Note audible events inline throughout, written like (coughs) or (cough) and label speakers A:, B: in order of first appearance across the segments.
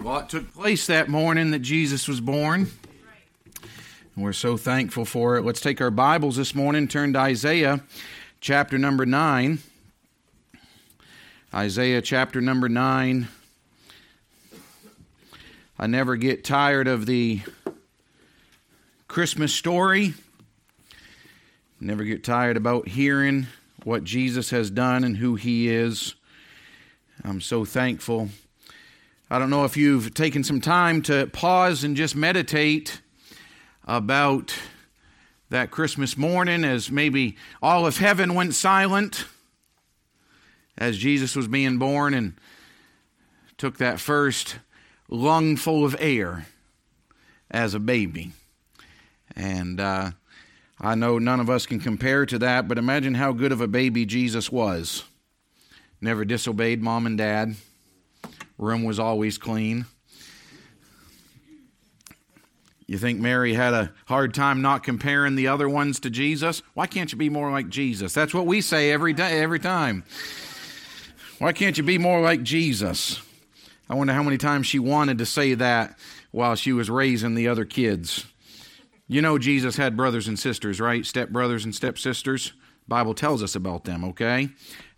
A: It took place that morning that Jesus was born. And we're so thankful for it. Let's take our Bibles this morning, turn to Isaiah chapter number 9. Isaiah chapter number 9. I never get tired of the Christmas story. Never get tired about hearing what Jesus has done and who he is. I'm so thankful I don't know if you've taken some time to pause and just meditate about that Christmas morning as maybe all of heaven went silent as Jesus was being born and took that first lungful of air as a baby. And uh, I know none of us can compare to that, but imagine how good of a baby Jesus was. Never disobeyed mom and dad Room was always clean. You think Mary had a hard time not comparing the other ones to Jesus? Why can't you be more like Jesus? That's what we say every day, every time. Why can't you be more like Jesus? I wonder how many times she wanted to say that while she was raising the other kids. You know Jesus had brothers and sisters, right? Step brothers and step sisters. Bible tells us about them, okay?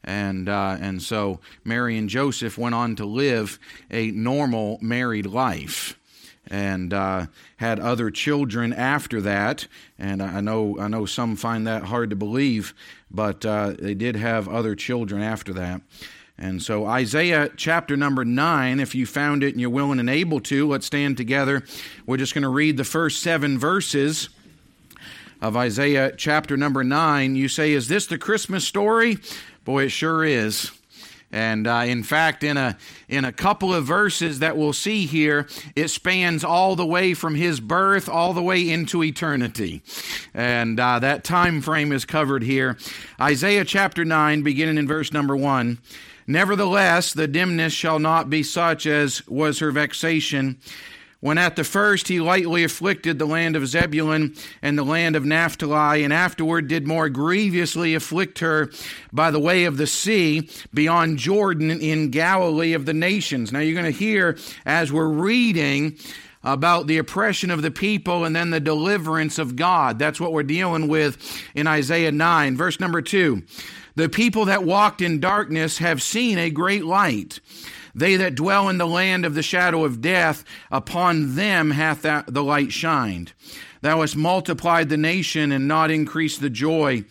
A: And, uh, and so Mary and Joseph went on to live a normal married life and uh, had other children after that. And I know, I know some find that hard to believe, but uh, they did have other children after that. And so, Isaiah chapter number nine, if you found it and you're willing and able to, let's stand together. We're just going to read the first seven verses of Isaiah chapter number nine. You say, Is this the Christmas story? Boy, it sure is. And uh, in fact, in a in a couple of verses that we'll see here, it spans all the way from his birth all the way into eternity, and uh, that time frame is covered here. Isaiah chapter nine, beginning in verse number one. Nevertheless, the dimness shall not be such as was her vexation when at the first he lightly afflicted the land of Zebulun and the land of Naphtali, and afterward did more grievously afflict her by the way of the sea beyond Jordan in Galilee of the nations. Now you're going to hear as we're reading about the oppression of the people and then the deliverance of God. That's what we're dealing with in Isaiah 9. Verse number 2. The people that walked in darkness have seen a great light. They that dwell in the land of the shadow of death, upon them hath the light shined. Thou hast multiplied the nation and not increased the joy.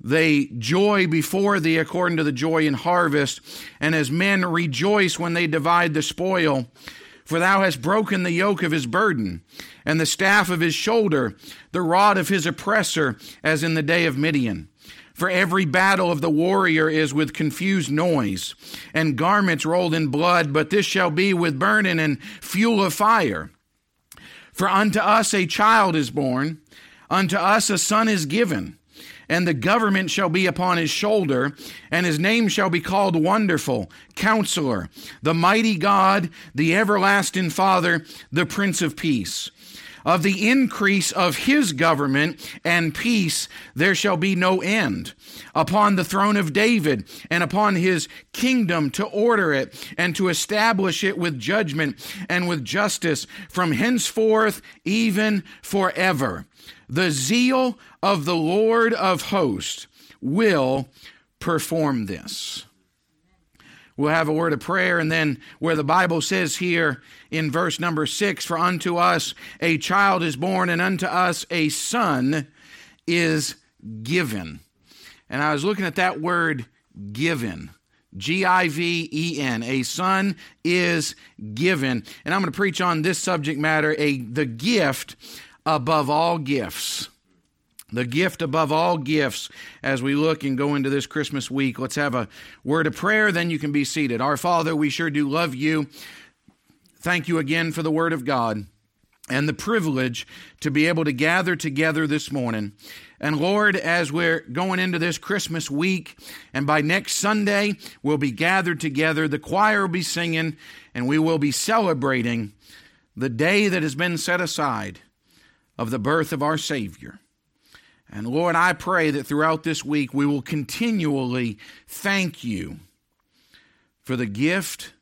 A: They joy before thee according to the joy in harvest, and as men rejoice when they divide the spoil. For thou hast broken the yoke of his burden, and the staff of his shoulder, the rod of his oppressor, as in the day of Midian. For every battle of the warrior is with confused noise, and garments rolled in blood, but this shall be with burning and fuel of fire. For unto us a child is born, unto us a son is given, and the government shall be upon his shoulder, and his name shall be called Wonderful, Counselor, the Mighty God, the Everlasting Father, the Prince of Peace. Of the increase of his government and peace there shall be no end. Upon the throne of David and upon his kingdom to order it and to establish it with judgment and with justice from henceforth even forever. The zeal of the Lord of hosts will perform this. We'll have a word of prayer, and then where the Bible says here in verse number six, For unto us a child is born, and unto us a son is given. And I was looking at that word given. G I V E N. A son is given. And I'm going to preach on this subject matter a the gift above all gifts the gift above all gifts as we look and go into this Christmas week. Let's have a word of prayer, then you can be seated. Our Father, we sure do love you. Thank you again for the word of God and the privilege to be able to gather together this morning. And Lord, as we're going into this Christmas week, and by next Sunday, we'll be gathered together, the choir will be singing, and we will be celebrating the day that has been set aside of the birth of our Savior. And Lord, I pray that throughout this week we will continually thank you for the gift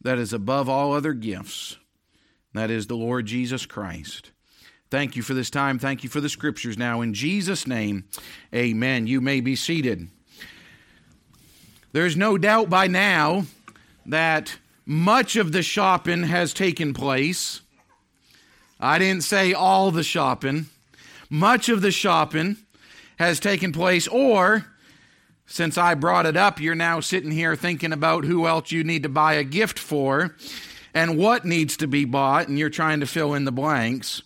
A: that is above all other gifts. That is the Lord Jesus Christ. Thank you for this time. Thank you for the scriptures now. In Jesus' name, amen. You may be seated. There's no doubt by now that much of the shopping has taken place. I didn't say all the shopping. Much of the shopping has taken place, or since I brought it up, you're now sitting here thinking about who else you need to buy a gift for and what needs to be bought, and you're trying to fill in the blanks.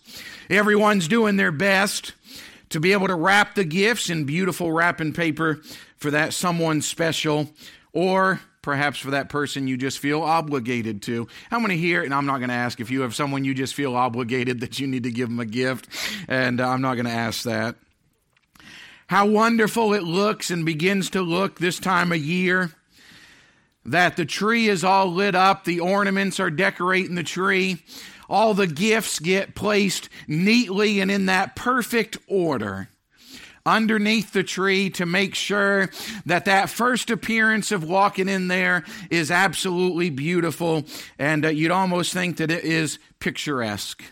A: Everyone's doing their best to be able to wrap the gifts in beautiful wrapping paper for that someone special, or perhaps for that person you just feel obligated to. How many here, and I'm not going to ask if you have someone you just feel obligated that you need to give them a gift, and I'm not going to ask that. How wonderful it looks and begins to look this time of year that the tree is all lit up, the ornaments are decorating the tree, all the gifts get placed neatly and in that perfect order underneath the tree to make sure that that first appearance of walking in there is absolutely beautiful. And uh, you'd almost think that it is picturesque.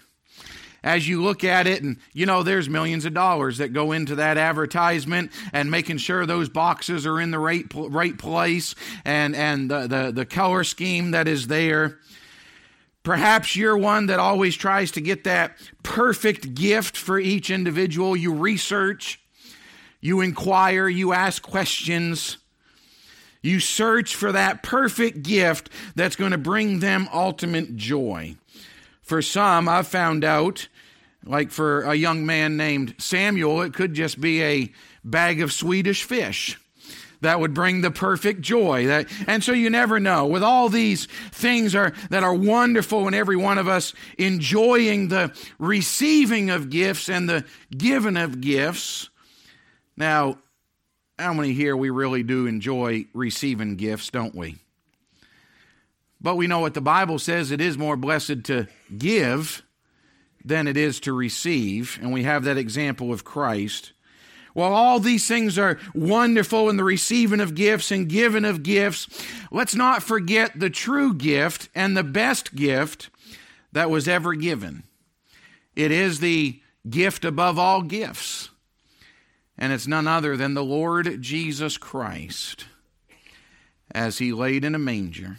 A: As you look at it and you know there's millions of dollars that go into that advertisement and making sure those boxes are in the right right place and and the the, the color scheme that is there. Perhaps you're one that always tries to get that perfect gift for each individual. You research, you inquire, you ask questions. You search for that perfect gift that's going to bring them ultimate joy. For some, I've found out, like for a young man named Samuel, it could just be a bag of Swedish fish that would bring the perfect joy. That, and so you never know. With all these things are, that are wonderful in every one of us enjoying the receiving of gifts and the giving of gifts. Now, how many here we really do enjoy receiving gifts, don't we? But we know what the Bible says it is more blessed to give than it is to receive. And we have that example of Christ. While all these things are wonderful in the receiving of gifts and giving of gifts, let's not forget the true gift and the best gift that was ever given. It is the gift above all gifts, and it's none other than the Lord Jesus Christ as he laid in a manger.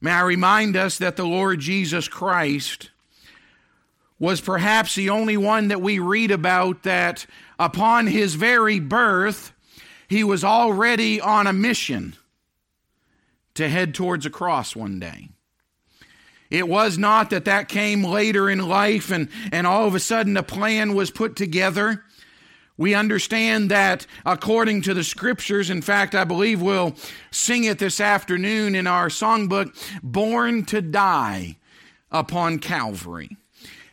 A: May I remind us that the Lord Jesus Christ was perhaps the only one that we read about that upon his very birth, he was already on a mission to head towards a cross one day. It was not that that came later in life and, and all of a sudden a plan was put together. We understand that according to the scriptures, in fact, I believe we'll sing it this afternoon in our songbook, Born to Die upon Calvary.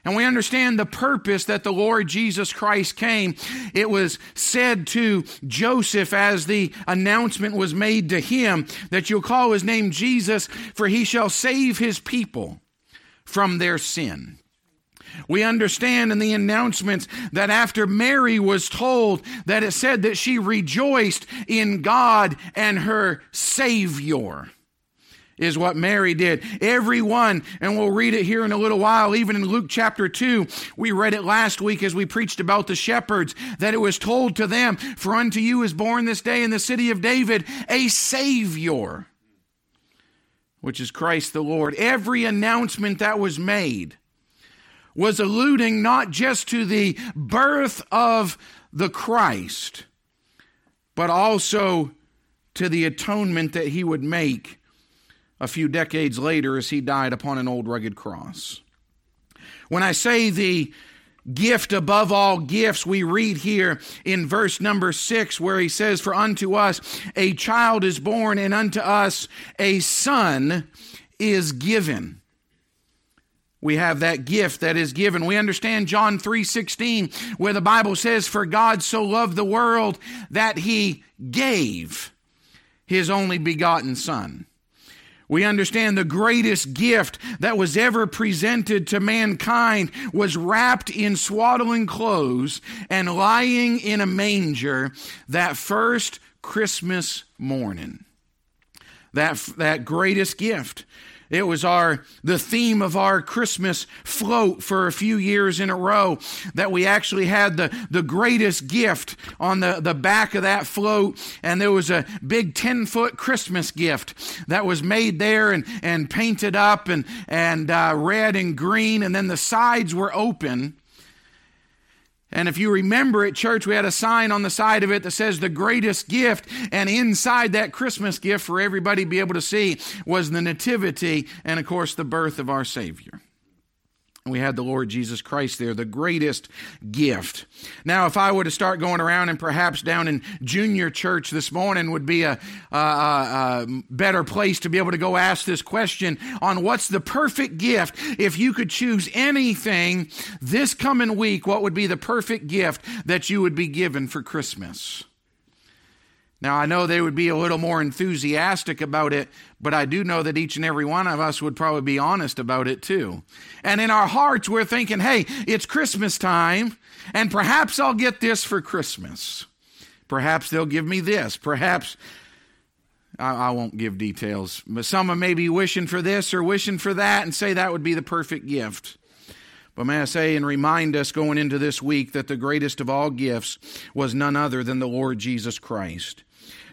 A: And we understand the purpose that the Lord Jesus Christ came. It was said to Joseph as the announcement was made to him that you'll call his name Jesus, for he shall save his people from their sin. We understand in the announcements that after Mary was told that it said that she rejoiced in God and her Savior is what Mary did. Everyone, and we'll read it here in a little while, even in Luke chapter 2. We read it last week as we preached about the shepherds, that it was told to them, For unto you is born this day in the city of David a Savior, which is Christ the Lord. Every announcement that was made was alluding not just to the birth of the Christ, but also to the atonement that he would make a few decades later as he died upon an old rugged cross. When I say the gift above all gifts, we read here in verse number six where he says, For unto us a child is born, and unto us a son is given. We have that gift that is given. We understand John 3:16 where the Bible says for God so loved the world that he gave his only begotten son. We understand the greatest gift that was ever presented to mankind was wrapped in swaddling clothes and lying in a manger that first Christmas morning. That, that greatest gift. It was our the theme of our Christmas float for a few years in a row that we actually had the, the greatest gift on the, the back of that float. And there was a big 10 foot Christmas gift that was made there and, and painted up and, and uh, red and green. And then the sides were open and if you remember at church, we had a sign on the side of it that says the greatest gift. And inside that Christmas gift for everybody to be able to see was the nativity and, of course, the birth of our Savior. We had the Lord Jesus Christ there, the greatest gift. Now, if I were to start going around and perhaps down in junior church this morning would be a, a, a, better place to be able to go ask this question on what's the perfect gift. If you could choose anything this coming week, what would be the perfect gift that you would be given for Christmas? Now, I know they would be a little more enthusiastic about it, but I do know that each and every one of us would probably be honest about it too. And in our hearts, we're thinking, hey, it's Christmas time, and perhaps I'll get this for Christmas. Perhaps they'll give me this. Perhaps I, I won't give details, but some of may be wishing for this or wishing for that and say that would be the perfect gift. But may I say and remind us going into this week that the greatest of all gifts was none other than the Lord Jesus Christ.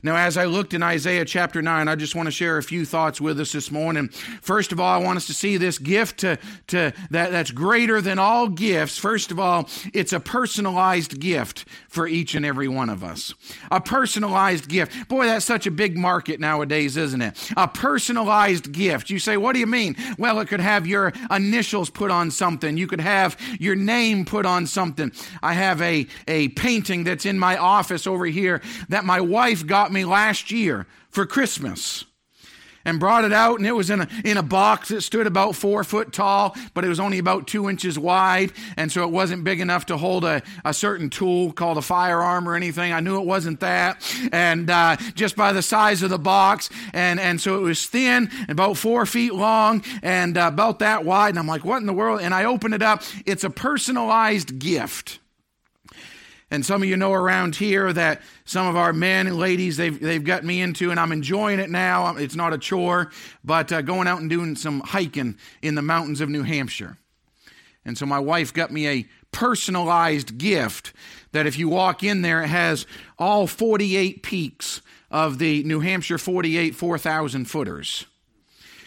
A: Now, as I looked in Isaiah chapter 9, I just want to share a few thoughts with us this morning. First of all, I want us to see this gift to, to, that, that's greater than all gifts. First of all, it's a personalized gift for each and every one of us. A personalized gift. Boy, that's such a big market nowadays, isn't it? A personalized gift. You say, what do you mean? Well, it could have your initials put on something. You could have your name put on something. I have a, a painting that's in my office over here that my wife got me last year for Christmas and brought it out and it was in a, in a box that stood about four foot tall but it was only about two inches wide and so it wasn't big enough to hold a, a certain tool called a firearm or anything. I knew it wasn't that and uh, just by the size of the box and, and so it was thin about four feet long and uh, about that wide and i'm like what in the world? And i opened it up. It's a personalized gift and some of you know around here that some of our men and ladies, they've, they've got me into, and I'm enjoying it now. It's not a chore, but uh, going out and doing some hiking in the mountains of New Hampshire. And so my wife got me a personalized gift that if you walk in there, it has all 48 peaks of the New Hampshire 48 4,000 footers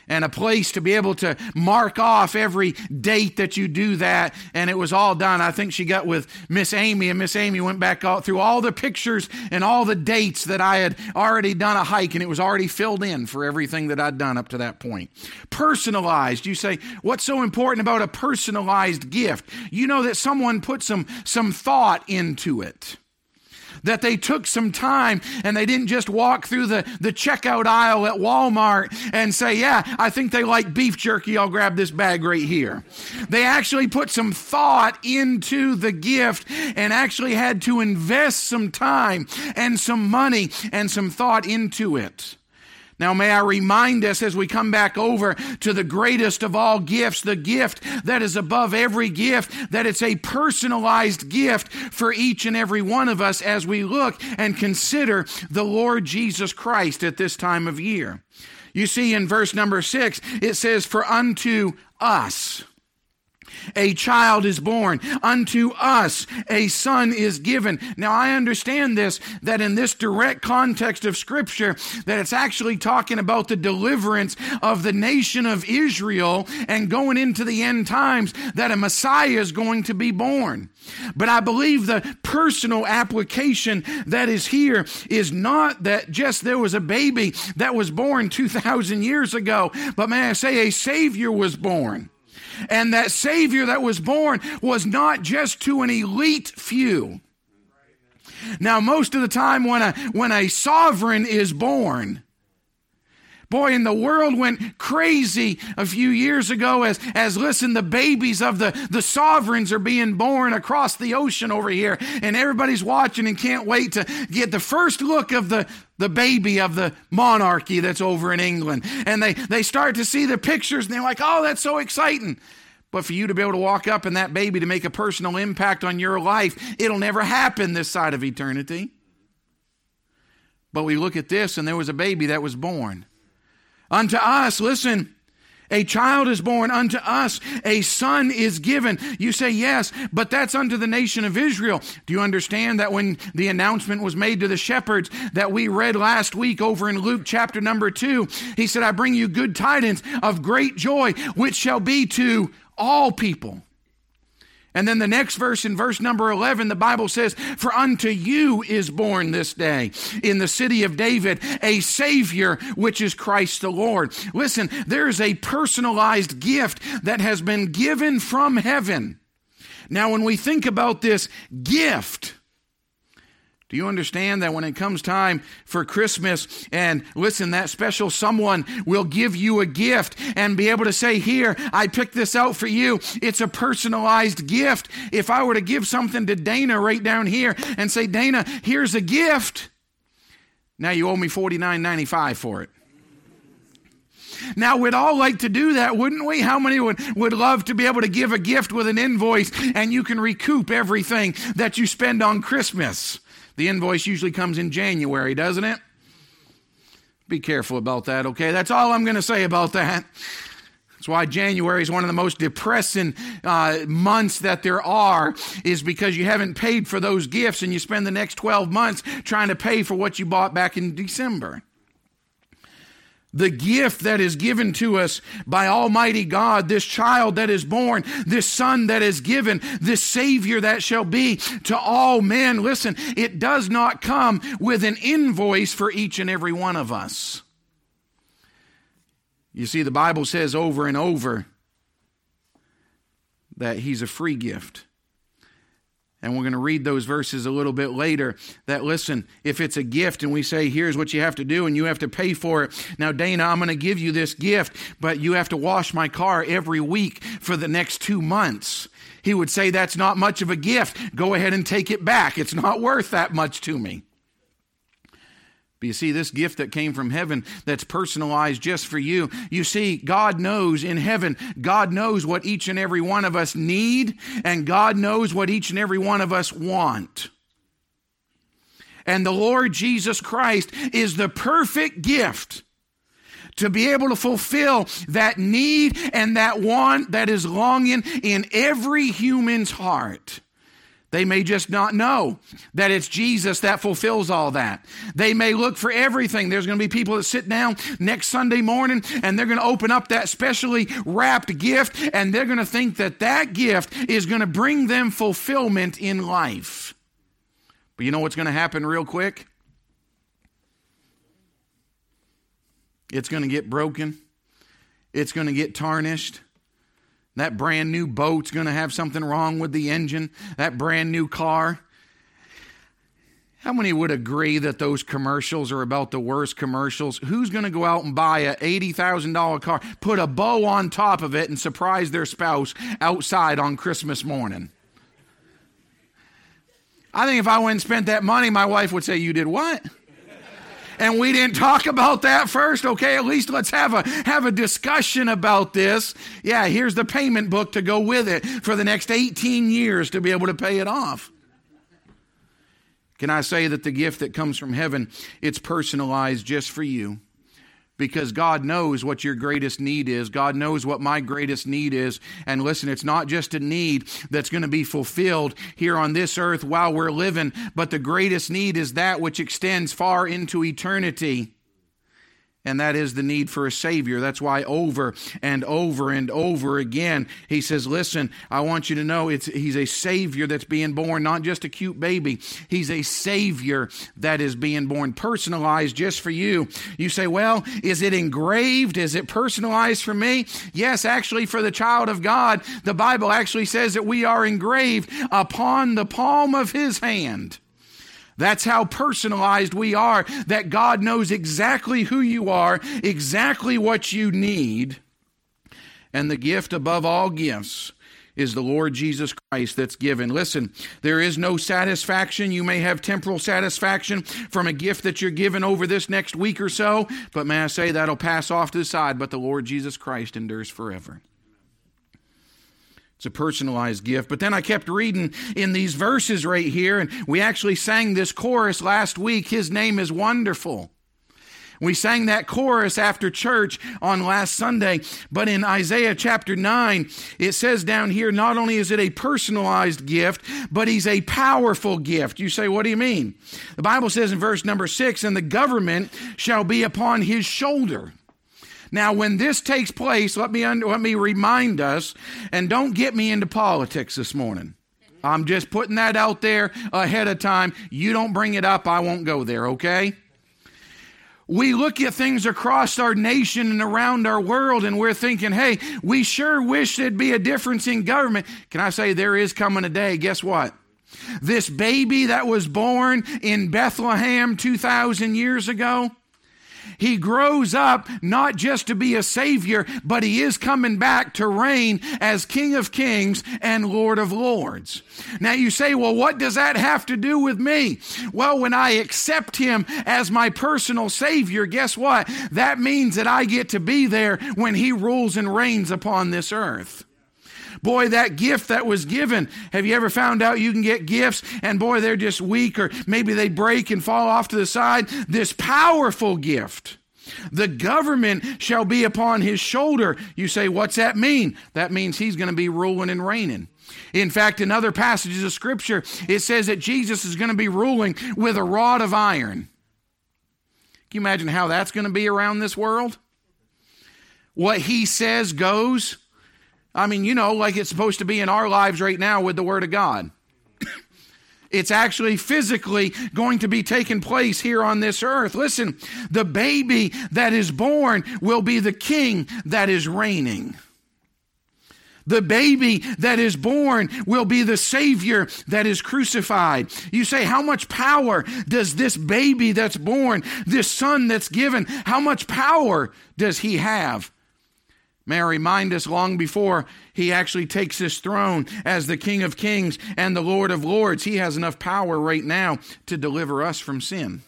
A: and a place to be able to mark off every date that you do that. And it was all done. I think she got with Miss Amy, and Miss Amy went back all through all the pictures and all the dates that I had already done a hike, and it was already filled in for everything that I'd done up to that point. Personalized. You say, what's so important about a personalized gift? You know that someone put some, some thought into it that they took some time and they didn't just walk through the, the checkout aisle at Walmart and say, Yeah, I think they like beef jerky. I'll grab this bag right here. They actually put some thought into the gift and actually had to invest some time and some money and some thought into it. Now, may I remind us as we come back over to the greatest of all gifts, the gift that is above every gift, that it's a personalized gift for each and every one of us as we look and consider the Lord Jesus Christ at this time of year. You see, in verse number six, it says, For unto us, a child is born. Unto us a son is given. Now I understand this, that in this direct context of scripture, that it's actually talking about the deliverance of the nation of Israel and going into the end times that a Messiah is going to be born. But I believe the personal application that is here is not that just there was a baby that was born 2,000 years ago, but may I say a Savior was born. And that Savior that was born was not just to an elite few. Now, most of the time when a, when a sovereign is born, Boy, and the world went crazy a few years ago as, as listen, the babies of the, the sovereigns are being born across the ocean over here. And everybody's watching and can't wait to get the first look of the, the baby of the monarchy that's over in England. And they, they start to see the pictures and they're like, oh, that's so exciting. But for you to be able to walk up and that baby to make a personal impact on your life, it'll never happen this side of eternity. But we look at this and there was a baby that was born. Unto us, listen, A child is born unto us, a son is given. You say, yes, but that's unto the nation of Israel. Do you understand that when the announcement was made to the shepherds that we read last week over in Luke chapter number two, he said, I bring you good tidings of great joy, which shall be to all people. And then the next verse in verse number 11, the Bible says, For unto you is born this day in the city of David a Savior, which is Christ the Lord. Listen, there is a personalized gift that has been given from heaven. Now, when we think about this gift, do you understand that when it comes time for Christmas and listen, that special someone will give you a gift and be able to say, Here, I picked this out for you. It's a personalized gift. If I were to give something to Dana right down here and say, Dana, here's a gift. Now you owe me $49.95 for it. Now, we'd all like to do that, wouldn't we? How many would, would love to be able to give a gift with an invoice and you can recoup everything that you spend on Christmas? The invoice usually comes in January, doesn't it? Be careful about that, okay? That's all I'm going to say about that. That's why January is one of the most depressing uh, months that there are, is because you haven't paid for those gifts and you spend the next 12 months trying to pay for what you bought back in December the gift that is given to us by Almighty God, this child that is born, this son that is given, this Savior that shall be to all men. Listen, it does not come with an invoice for each and every one of us. You see, the Bible says over and over that He's a free gift. And we're going to read those verses a little bit later. That listen, if it's a gift and we say, here's what you have to do and you have to pay for it. Now, Dana, I'm going to give you this gift, but you have to wash my car every week for the next two months. He would say, that's not much of a gift. Go ahead and take it back. It's not worth that much to me. You see, this gift that came from heaven that's personalized just for you, you see, God knows in heaven, God knows what each and every one of us need, and God knows what each and every one of us want. And the Lord Jesus Christ is the perfect gift to be able to fulfill that need and that want that is longing in every human's heart. They may just not know that it's Jesus that fulfills all that. They may look for everything. There's going to be people that sit down next Sunday morning and they're going to open up that specially wrapped gift and they're going to think that that gift is going to bring them fulfillment in life. But you know what's going to happen real quick? It's going to get broken. It's going to get tarnished. That brand new boat's going to have something wrong with the engine. That brand new car. How many would agree that those commercials are about the worst commercials? Who's going to go out and buy a $80,000 car, put a bow on top of it, and surprise their spouse outside on Christmas morning? I think if I went and spent that money, my wife would say, You did what? And we didn't talk about that first. Okay at least let's have a have a discussion about this. Yeah here's the payment book to go with it for the next 18 years to be able to pay it off. Can i say that the gift that comes from heaven it's personalized just for you because God knows what your greatest need is. God knows what my greatest need is. And listen, it's not just a need that's going to be fulfilled here on this earth while we're living, but the greatest need is that which extends far into eternity and that is the need for a Savior. That's why over and over and over again, he says, Listen, I want you to know it's, he's a Savior that's being born, not just a cute baby. He's a Savior that is being born, personalized just for you. You say, Well, is it engraved? Is it personalized for me? Yes, actually, for the child of God, the Bible actually says that we are engraved upon the palm of his hand. That's how personalized we are, that God knows exactly who you are, exactly what you need. And the gift above all gifts is the Lord Jesus Christ that's given. Listen, there is no satisfaction. You may have temporal satisfaction from a gift that you're given over this next week or so, but may I say that'll pass off to the side, but the Lord Jesus Christ endures forever. It's a personalized gift. But then I kept reading in these verses right here, and we actually sang this chorus last week His name is wonderful. We sang that chorus after church on last Sunday, but in Isaiah chapter 9, it says down here, not only is it a personalized gift, but he's a powerful gift. You say, what do you mean? The Bible says in verse number 6, and the government shall be upon his shoulder. Now, when this takes place, let me, let me remind us, and don't get me into politics this morning. I'm just putting that out there ahead of time. You don't bring it up, I won't go there, okay? We look at things across our nation and around our world and we're thinking, hey, we sure wish there'd be a difference in government. Can I say there is coming a day? Guess what? This baby that was born in Bethlehem 2,000 years ago, he grows up not just to be a savior, but he is coming back to reign as King of Kings and Lord of Lords. Now you say, well, what does that have to do with me? Well, when I accept him as my personal savior, guess what? That means that I get to be there when he rules and reigns upon this earth. Boy, that gift that was given. Have you ever found out you can get gifts and boy, they're just weak or maybe they break and fall off to the side? This powerful gift. The government shall be upon his shoulder. You say, what's that mean? That means he's going to be ruling and reigning. In fact, in other passages of Scripture, it says that Jesus is going to be ruling with a rod of iron. Can you imagine how that's going to be around this world? What he says goes. I mean, you know, like it's supposed to be in our lives right now with the Word of God. (coughs) it's actually physically going to be taking place here on this earth. Listen, the baby that is born will be the king that is reigning. The baby that is born will be the Savior that is crucified. You say, how much power does this baby that's born, this son that's given, how much power does he have? May I remind us long before he actually takes his throne as the King of Kings and the Lord of Lords, he has enough power right now to deliver us from sin.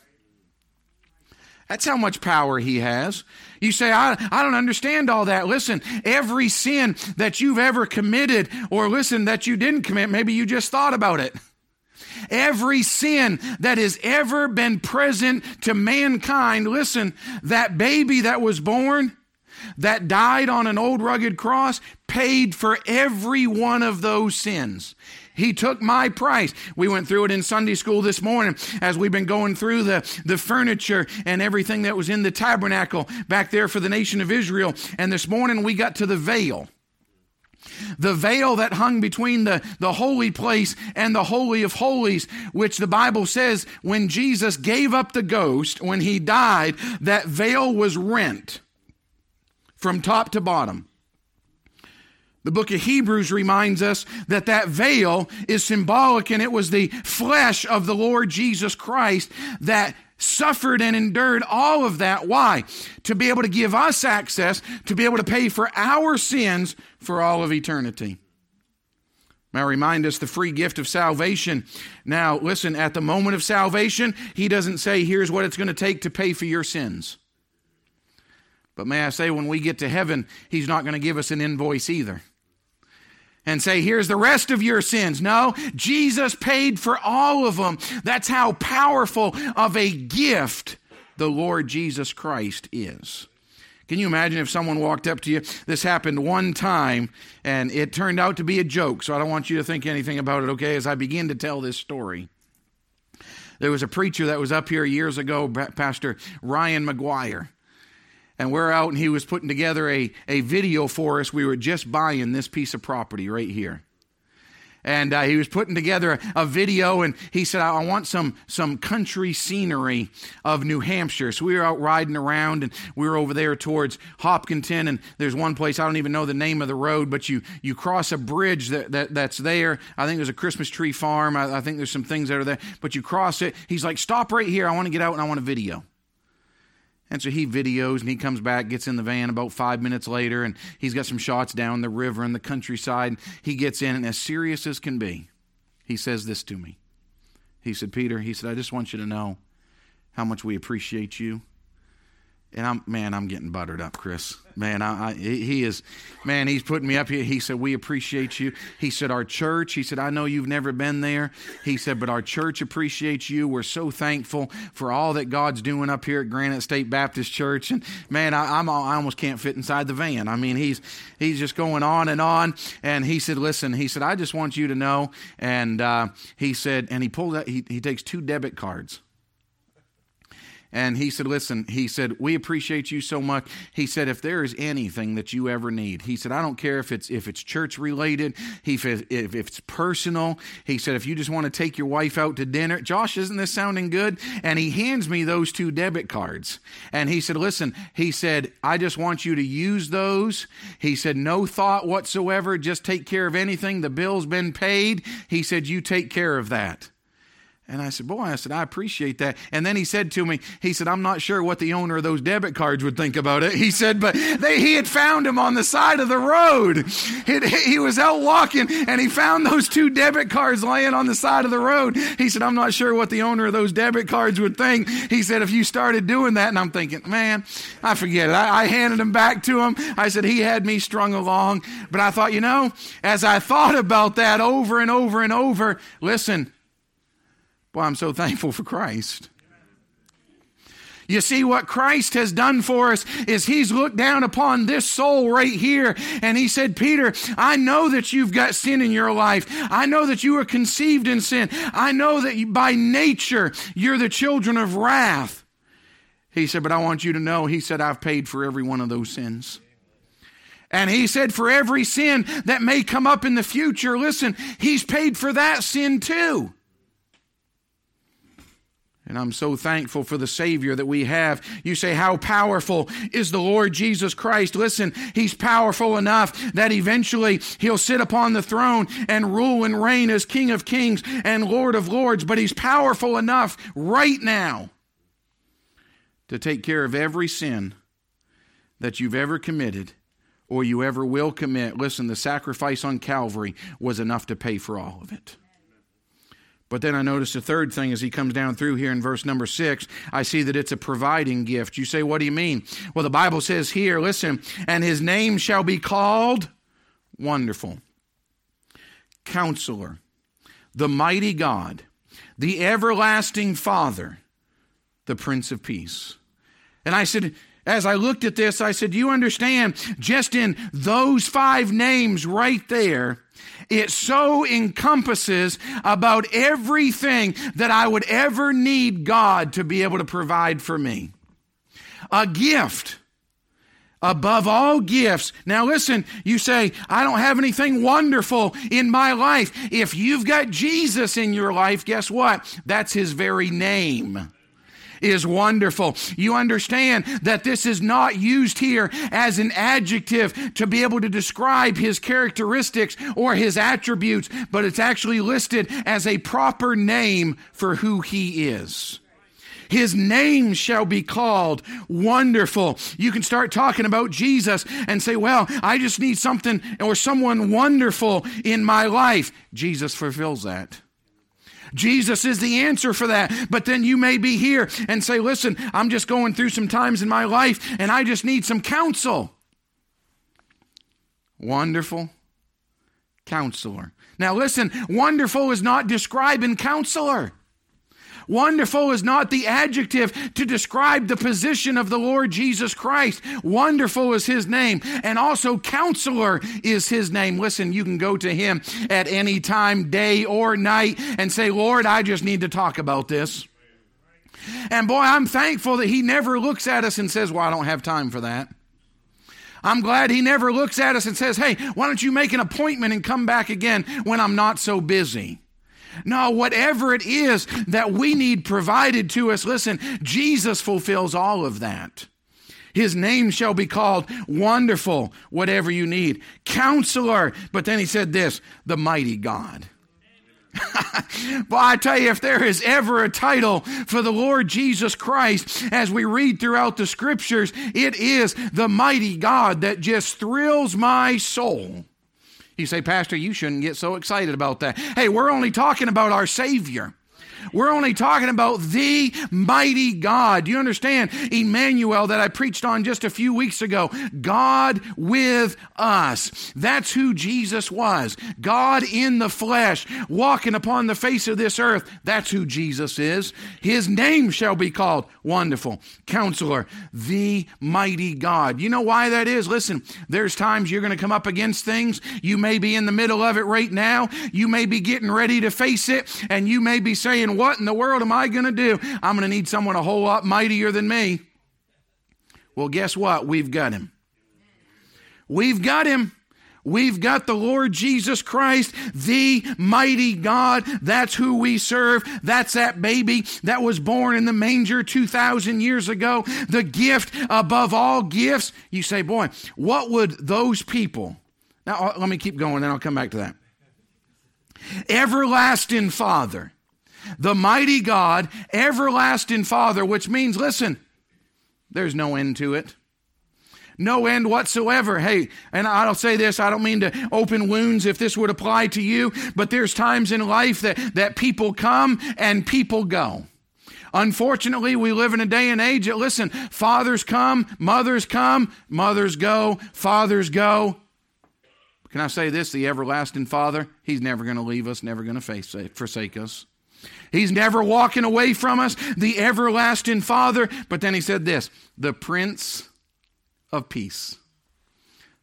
A: That's how much power he has. You say, I, I don't understand all that. Listen, every sin that you've ever committed, or listen, that you didn't commit, maybe you just thought about it. Every sin that has ever been present to mankind, listen, that baby that was born, that died on an old rugged cross paid for every one of those sins. He took my price. We went through it in Sunday school this morning as we've been going through the, the furniture and everything that was in the tabernacle back there for the nation of Israel. And this morning we got to the veil. The veil that hung between the, the holy place and the holy of holies, which the Bible says when Jesus gave up the ghost, when he died, that veil was rent from top to bottom. The book of Hebrews reminds us that that veil is symbolic and it was the flesh of the Lord Jesus Christ that suffered and endured all of that. Why? To be able to give us access, to be able to pay for our sins for all of eternity. Now, remind us the free gift of salvation. Now, listen, at the moment of salvation, he doesn't say, here's what it's going to take to pay for your sins. But may I say, when we get to heaven, He's not going to give us an invoice either and say, here's the rest of your sins. No, Jesus paid for all of them. That's how powerful of a gift the Lord Jesus Christ is. Can you imagine if someone walked up to you? This happened one time and it turned out to be a joke, so I don't want you to think anything about it, okay, as I begin to tell this story. There was a preacher that was up here years ago, Pastor Ryan McGuire and we're out and he was putting together a, a video for us. We were just buying this piece of property right here. And uh, he was putting together a, a, video, and he said, "I want some some country scenery of New Hampshire." So we were out riding around, and we were over there towards Hopkinton. And there's one place I don't even know the name of the road, but you you cross a bridge that, that that's there. I think there's a Christmas tree farm. I, I think there's some things that are there, but you cross it. He's like, "Stop right here! I want to get out and I want a video." And so he videos and he comes back, gets in the van about five minutes later, and he's got some shots down the river and the countryside. And He gets in, and as serious as can be, he says this to me. He said, Peter, he said, I just want you to know how much we appreciate you. And I'm, man, I'm getting buttered up, Chris. Man, I, I, he is, man, he's putting me up here. He said, We appreciate you. He said, Our church, he said, I know you've never been there. He said, But our church appreciates you. We're so thankful for all that God's doing up here at Granite State Baptist Church. And man, I, I'm, I almost can't fit inside the van. I mean, he's, he's just going on and on. And he said, Listen, he said, I just want you to know. And uh, he said, and he pulled out, he, he takes two debit cards and he said, Listen, he said, we appreciate you so much. He said, if there is anything that you ever need, he said, I don't care if it's if it's church related, he if, if it's personal. He said, if you just want to take your wife out to dinner, Josh, isn't this sounding good? And he hands me those two debit cards. And he said, Listen, he said, I just want you to use those. He said, no thought whatsoever, just take care of anything. The bill's been paid. He said, You take care of that. And I said, Boy, I said, I appreciate that. And then he said to me, He said, I'm not sure what the owner of those debit cards would think about it. He said, But they, he had found him on the side of the road. It, he was out walking and he found those two debit cards laying on the side of the road. He said, I'm not sure what the owner of those debit cards would think. He said, If you started doing that, and I'm thinking, Man, I forget it. I, I handed them back to him. I said, He had me strung along. But I thought, you know, as I thought about that over and over and over, listen, I'm so (laughs) thankful for Christ. You see, what Christ has done for us is He's looked down upon this soul right here and He said, Peter, I know that you've got sin in your life. I know that you were conceived in sin. I know that by nature you're the children of wrath. He said, but I want you to know, He said, I've paid for every one of those sins. And he said, for every sin that may come up in the future, listen, he's paid for that sin too. And I'm so thankful for the Savior that we have. You say, How powerful is the Lord Jesus Christ? Listen, He's powerful enough that eventually He'll sit upon the throne and rule and reign as King of Kings and Lord of Lords. But He's powerful enough right now to take care of every sin that you've ever committed or you ever will commit. Listen, the sacrifice on Calvary was enough to pay for all of it. But then I notice a third thing as he comes down through here in verse number six. I see that it's a providing gift. You say, what do you mean? Well, the Bible says here, listen, and his name shall be called Wonderful, Counselor, the Mighty God, the Everlasting Father, the Prince of Peace. And I said, as I looked at this, I said, You understand, just in those five names right there, it so encompasses about everything that I would ever need God to be able to provide for me. A gift above all gifts. Now listen, you say, I don't have anything wonderful in my life. If you've got Jesus in your life, guess what? That's his very name is wonderful. You understand that this is not used here as an adjective to be able to describe his characteristics or his attributes, but it's actually listed as a proper name for who he is. His name shall be called wonderful. You can start talking about Jesus and say, well, I just need something or someone wonderful in my life. Jesus fulfills that. Jesus is the answer for that. But then you may be here and say, listen, I'm just going through some times in my life and I just need some counsel. Wonderful counselor. Now listen, wonderful is not describing counselor. Wonderful is not the adjective to describe the position of the Lord Jesus Christ. Wonderful is his name. And also, counselor is his name. Listen, you can go to him at any time, day or night, and say, Lord, I just need to talk about this. And boy, I'm thankful that he never looks at us and says, Well, I don't have time for that. I'm glad he never looks at us and says, Hey, why don't you make an appointment and come back again when I'm not so busy? No, whatever it is that we need provided to us, listen, Jesus fulfills all of that. His name shall be called Wonderful, whatever you need. Counselor. But then he said this the mighty God. (laughs) but I tell you, if there is ever a title for the Lord Jesus Christ, as we read throughout the scriptures, it is the mighty God that just thrills my soul. You say, Pastor, you shouldn't get so excited about that. Hey, we're only talking about our Savior. We're only talking about the mighty God. Do you understand? Emmanuel that I preached on just a few weeks ago. God with us. That's who Jesus was. God in the flesh, walking upon the face of this earth. That's who Jesus is. His name shall be called Wonderful, Counselor, the mighty God. You know why that is? Listen, there's times you're going to come up against things. You may be in the middle of it right now. You may be getting ready to face it, and you may be saying, what in the world am I going to do? I'm going to need someone a whole lot mightier than me. Well, guess what? We've got him. We've got him. We've got the Lord Jesus Christ, the mighty God. That's who we serve. That's that baby that was born in the manger 2,000 years ago. The gift above all gifts. You say, boy, what would those people. Now, uh, let me keep going, then I'll come back to that. Everlasting Father the mighty God, everlasting Father, which means, listen, there's no end to it. No end whatsoever. Hey, and I'll say this, I don't mean to open wounds if this would apply to you, but there's times in life that, that people come and people go. Unfortunately, we live in a day and age that, listen, fathers come, mothers come, mothers go, fathers go. Can I say this? The everlasting Father, He's never going to leave us, never going to forsake us. He's never walking away from us, the everlasting Father. But then he said this the Prince of Peace.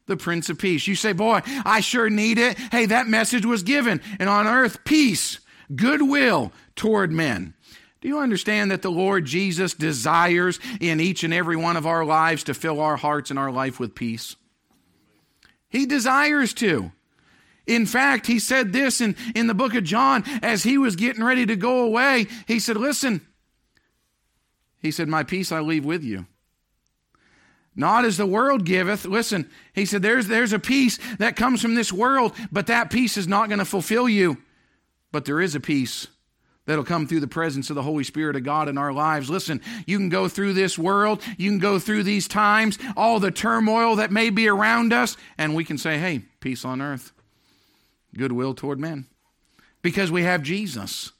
A: The Prince of Peace. You say, boy, I sure need it. Hey, that message was given. And on earth, peace, goodwill toward men. Do you understand that the Lord Jesus desires in each and every one of our lives to fill our hearts and our life with peace? He desires to. In fact, he said this in, in the book of John as he was getting ready to go away. He said, Listen, he said, My peace I leave with you. Not as the world giveth. Listen, he said, there's, there's a peace that comes from this world, but that peace is not going to fulfill you. But there is a peace that'll come through the presence of the Holy Spirit of God in our lives. Listen, you can go through this world, you can go through these times, all the turmoil that may be around us, and we can say, hey, peace on earth goodwill toward men because we have Jesus.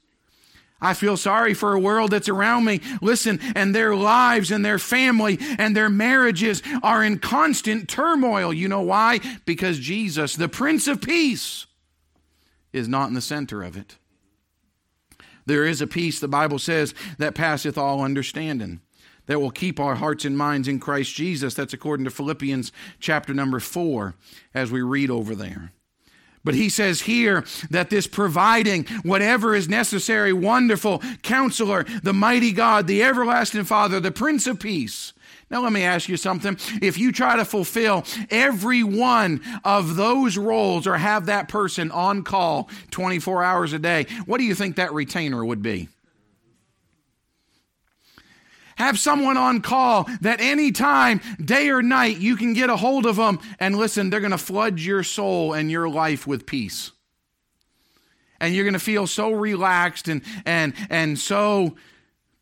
A: I feel sorry for a world that's around me. Listen, and their lives and their family and their marriages are in constant turmoil. You know why? Because Jesus, the Prince of Peace, is not in the center of it. There is a peace, the Bible says, that passeth all understanding, that will keep our hearts and minds in Christ Jesus. That's according to Philippians chapter number four, as we read over there. But he says here that this providing whatever is necessary, wonderful counselor, the mighty God, the everlasting Father, the Prince of Peace. Now, let me ask you something. If you try to fulfill every one of those roles or have that person on call 24 hours a day, what do you think that retainer would be? Have someone on call that anytime, day or night, you can get a hold of them and listen, they're going to flood your soul and your life with peace. And you're going to feel so relaxed and, and, and so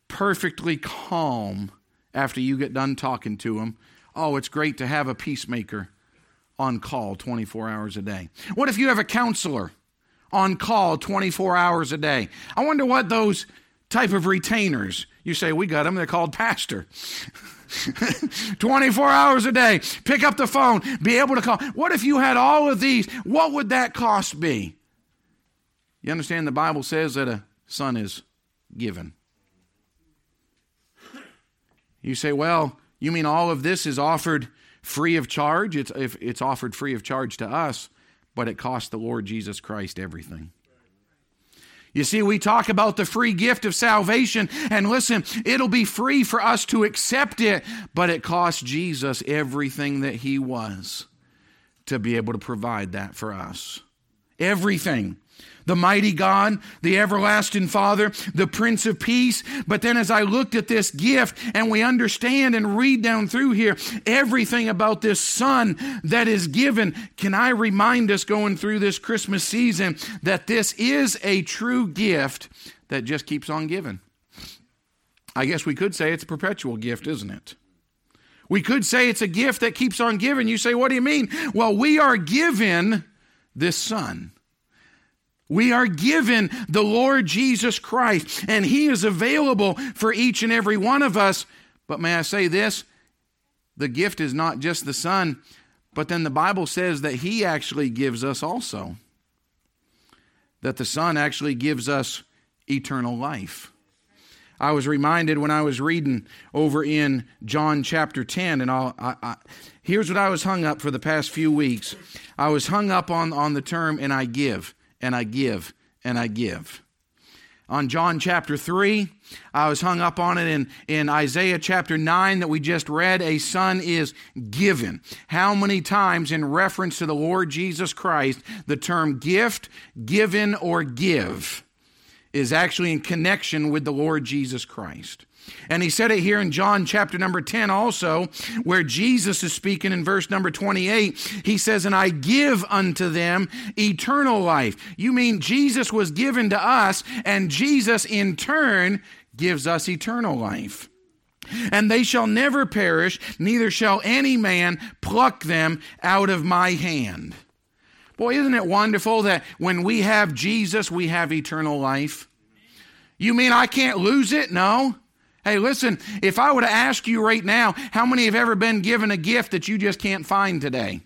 A: perfectly calm after you get done talking to them. Oh, it's great to have a peacemaker on call 24 hours a day. What if you have a counselor on call 24 hours a day? I wonder what those type of retainers you say, We got them. They're called pastor. (laughs) 24 hours a day. Pick up the phone. Be able to call. What if you had all of these? What would that cost be? You understand the Bible says that a son is given. You say, well, you mean all of this is offered free of charge? It's, if it's offered free of charge to us, but it cost the Lord Jesus Christ everything. You see, we talk about the free gift of salvation, and listen, it'll be free for us to accept it, but it cost Jesus everything that he was to be able to provide that for us. Everything the mighty God, the everlasting Father, the Prince of Peace. But then as I looked at this gift and we understand and read down through here everything about this Son that is given, can I remind us going through this Christmas season that this is a true gift that just keeps on giving? I guess we could say it's a perpetual gift, isn't it? We could say it's a gift that keeps on giving. You say, what do you mean? Well, we are given this Son. We are given the Lord Jesus Christ, and He is available for each and every one of us. But may I say this? The gift is not just the Son, but then the Bible says that He actually gives us also. That the Son actually gives us eternal life. I was reminded when I was reading over in John chapter 10, and I'll, I, I, here's what I was hung up for the past few weeks. I was hung up on, on the term, and I give and I give and I give. On John chapter 3, I was hung up on it in, in Isaiah chapter 9 that we just read. A son is given. How many times, in reference to the Lord Jesus Christ, the term gift, given, or give is actually in connection with the Lord Jesus Christ? And he said it here in John chapter number 10 also, where Jesus is speaking in verse number 28. He says, And I give unto them eternal life. You mean Jesus was given to us, and Jesus in turn gives us eternal life. And they shall never perish, neither shall any man pluck them out of my hand. Boy, isn't it wonderful that when we have Jesus, we have eternal life? You mean I can't lose it? No. Hey, listen, if I were to ask you right now, how many have ever been given a gift that you just can't find today?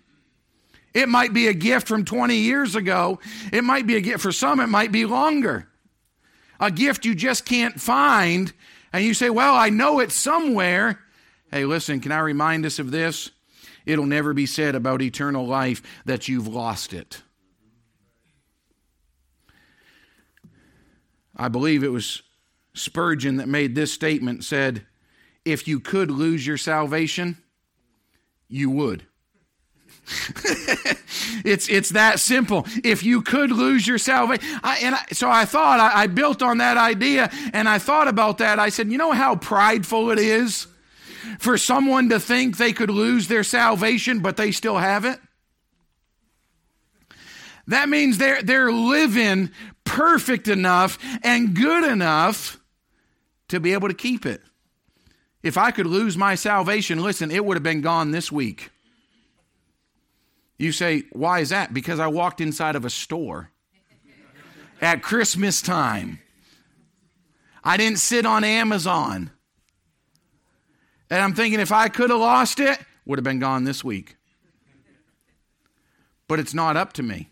A: It might be a gift from 20 years ago. It might be a gift, for some, it might be longer. A gift you just can't find, and you say, Well, I know it somewhere. Hey, listen, can I remind us of this? It'll never be said about eternal life that you've lost it. I believe it was Spurgeon that made this statement said, If you could lose your salvation, you would. (laughs) it's it's that simple. If you could lose your salvation, I, and I, so I thought I, I built on that idea, and I thought about that. I said, you know how prideful it is for someone to think they could lose their salvation, but they still have it. That means they're they're living perfect enough and good enough to be able to keep it. If I could lose my salvation, listen, it would have been gone this week. You say, why is that? Because I walked inside of a store at Christmas time. I didn't sit on Amazon. And I'm thinking if I could have lost it, would have been gone this week. But it's not up to me.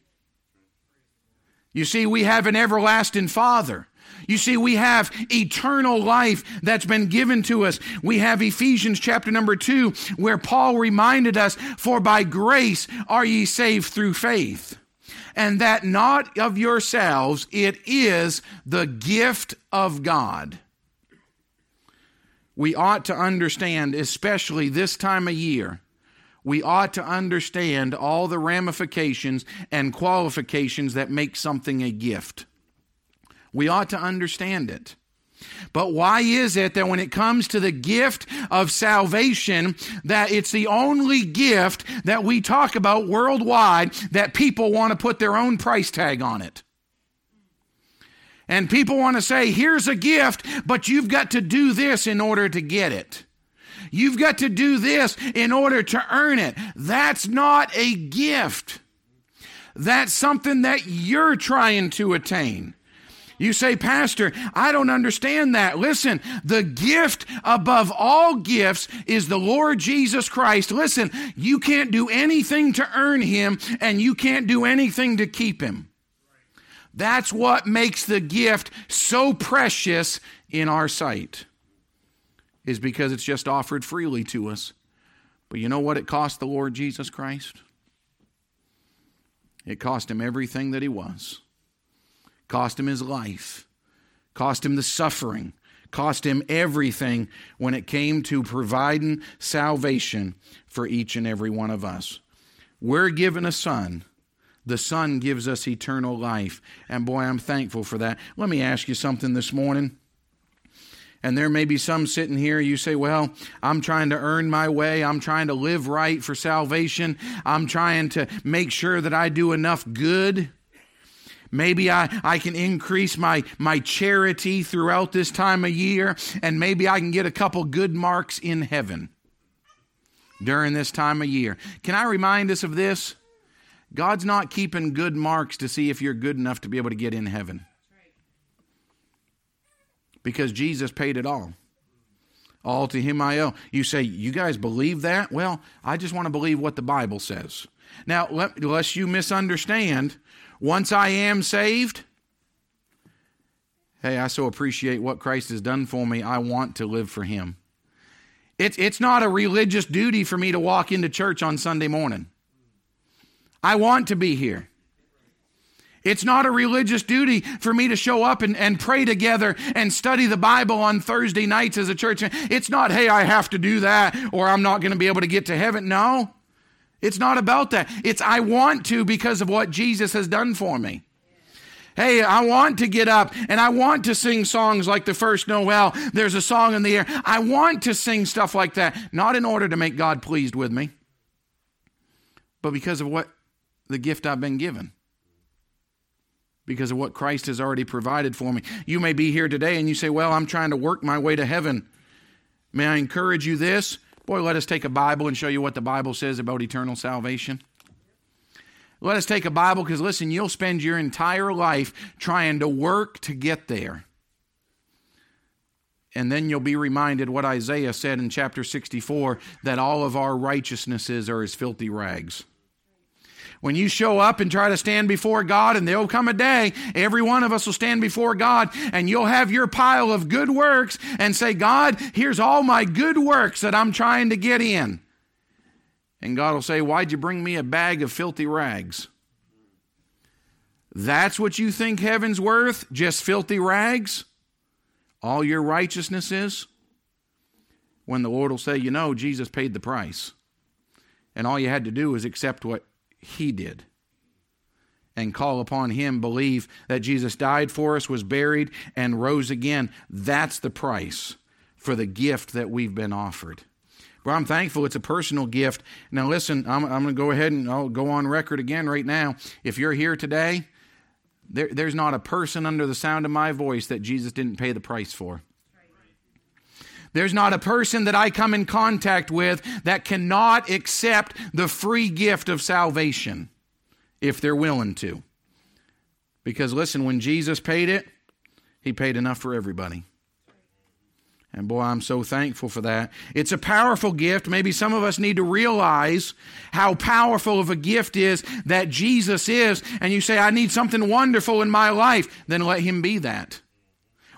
A: You see, we have an everlasting Father. You see, we have eternal life that's been given to us. We have Ephesians chapter number two, where Paul reminded us, For by grace are ye saved through faith, and that not of yourselves, it is the gift of God. We ought to understand, especially this time of year, we ought to understand all the ramifications and qualifications that make something a gift. We ought to understand it. But why is it that when it comes to the gift of salvation, that it's the only gift that we talk about worldwide that people want to put their own price tag on it? And people want to say, here's a gift, but you've got to do this in order to get it. You've got to do this in order to earn it. That's not a gift. That's something that you're trying to attain. You say, Pastor, I don't understand that. Listen, the gift above all gifts is the Lord Jesus Christ. Listen, you can't do anything to earn him, and you can't do anything to keep him. That's what makes the gift so precious in our sight, is because it's just offered freely to us. But you know what it cost the Lord Jesus Christ? It cost him everything that he was cost him his life, cost him the suffering, cost him everything when it came to providing salvation for each and every one of us. We're given a son. The Son gives us eternal life. And boy, I'm thankful for that. Let me ask you something this morning. And there may be some sitting here, you say, Well, I'm trying to earn my way. I'm trying to live right for salvation. I'm trying to make sure that I do enough good. Maybe I, I can increase my, my charity throughout this time of year, and maybe I can get a couple good marks in heaven during this time of year. Can I remind us of this? God's not keeping good marks to see if you're good enough to be able to get in heaven. Because Jesus paid it all. All to him I owe. You say, You guys believe that? Well, I just want to believe what the Bible says. Now, lest you misunderstand, once I am saved, hey, I so appreciate what Christ has done for me. I want to live for him. It's, it's not a religious duty for me to walk into church on Sunday morning. I want to be here. It's not a religious duty for me to show up and, and pray together and study the Bible on Thursday nights as a church. It's not, hey, I have to do that or I'm not going to be able to get to heaven. No, it's not about that. It's I want to because of what Jesus has done for me. Hey, I want to get up and I want to sing songs like the first Noel. There's a song in the air. I want to sing stuff like that, not in order to make God pleased with me, but because of what the gift I've been given. Because of what Christ has already provided for me. You may be here today and you say, Well, I'm trying to work my way to heaven. May I encourage you this? Boy, let us take a Bible and show you what the Bible says about eternal salvation. Let us take a Bible because, listen, you'll spend your entire life trying to work to get there. And then you'll be reminded what Isaiah said in chapter 64 that all of our righteousnesses are as filthy rags. When you show up and try to stand before God, and there'll come a day, every one of us will stand before God, and you'll have your pile of good works and say, God, here's all my good works that I'm trying to get in. And God will say, Why'd you bring me a bag of filthy rags? That's what you think heaven's worth? Just filthy rags? All your righteousness is? When the Lord will say, You know, Jesus paid the price. And all you had to do was accept what He did and call upon Him, believe that Jesus died for us, was buried, and rose again. That's the price for the gift that we've been offered. Well, I'm thankful it's a personal gift. Now, listen, I'm, I'm going to go ahead and I'll go on record again right now. If you're here today, there, there's not a person under the sound of my voice that Jesus didn't pay the price for. There's not a person that I come in contact with that cannot accept the free gift of salvation if they're willing to. Because listen, when Jesus paid it, he paid enough for everybody. And boy, I'm so thankful for that. It's a powerful gift. Maybe some of us need to realize how powerful of a gift is that Jesus is. And you say, I need something wonderful in my life. Then let Him be that.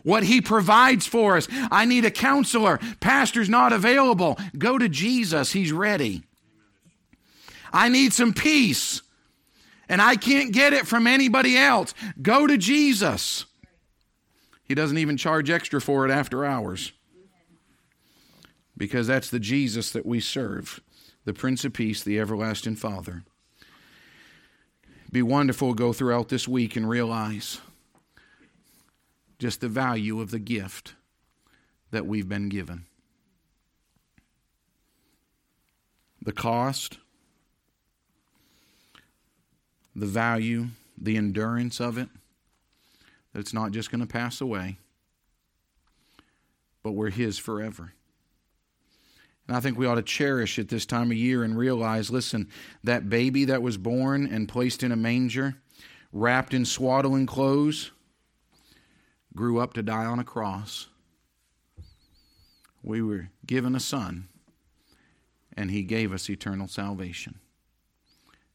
A: What He provides for us. I need a counselor. Pastor's not available. Go to Jesus. He's ready. I need some peace. And I can't get it from anybody else. Go to Jesus. He doesn't even charge extra for it after hours because that's the Jesus that we serve, the Prince of Peace, the everlasting Father. Be wonderful go throughout this week and realize just the value of the gift that we've been given. The cost, the value, the endurance of it, that it's not just going to pass away, but we're His forever. And I think we ought to cherish it this time of year and realize listen, that baby that was born and placed in a manger, wrapped in swaddling clothes, grew up to die on a cross. We were given a son, and he gave us eternal salvation.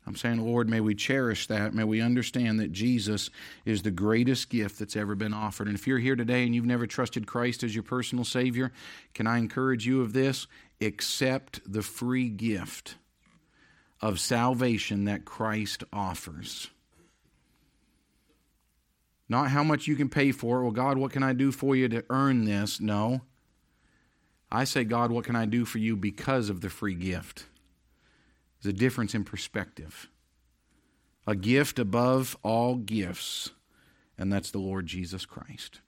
A: I'm saying, Lord, may we cherish that. May we understand that Jesus is the greatest gift that's ever been offered. And if you're here today and you've never trusted Christ as your personal Savior, can I encourage you of this? Accept the free gift of salvation that Christ offers. Not how much you can pay for it. Well, God, what can I do for you to earn this? No. I say, God, what can I do for you because of the free gift? There's a difference in perspective. A gift above all gifts, and that's the Lord Jesus Christ.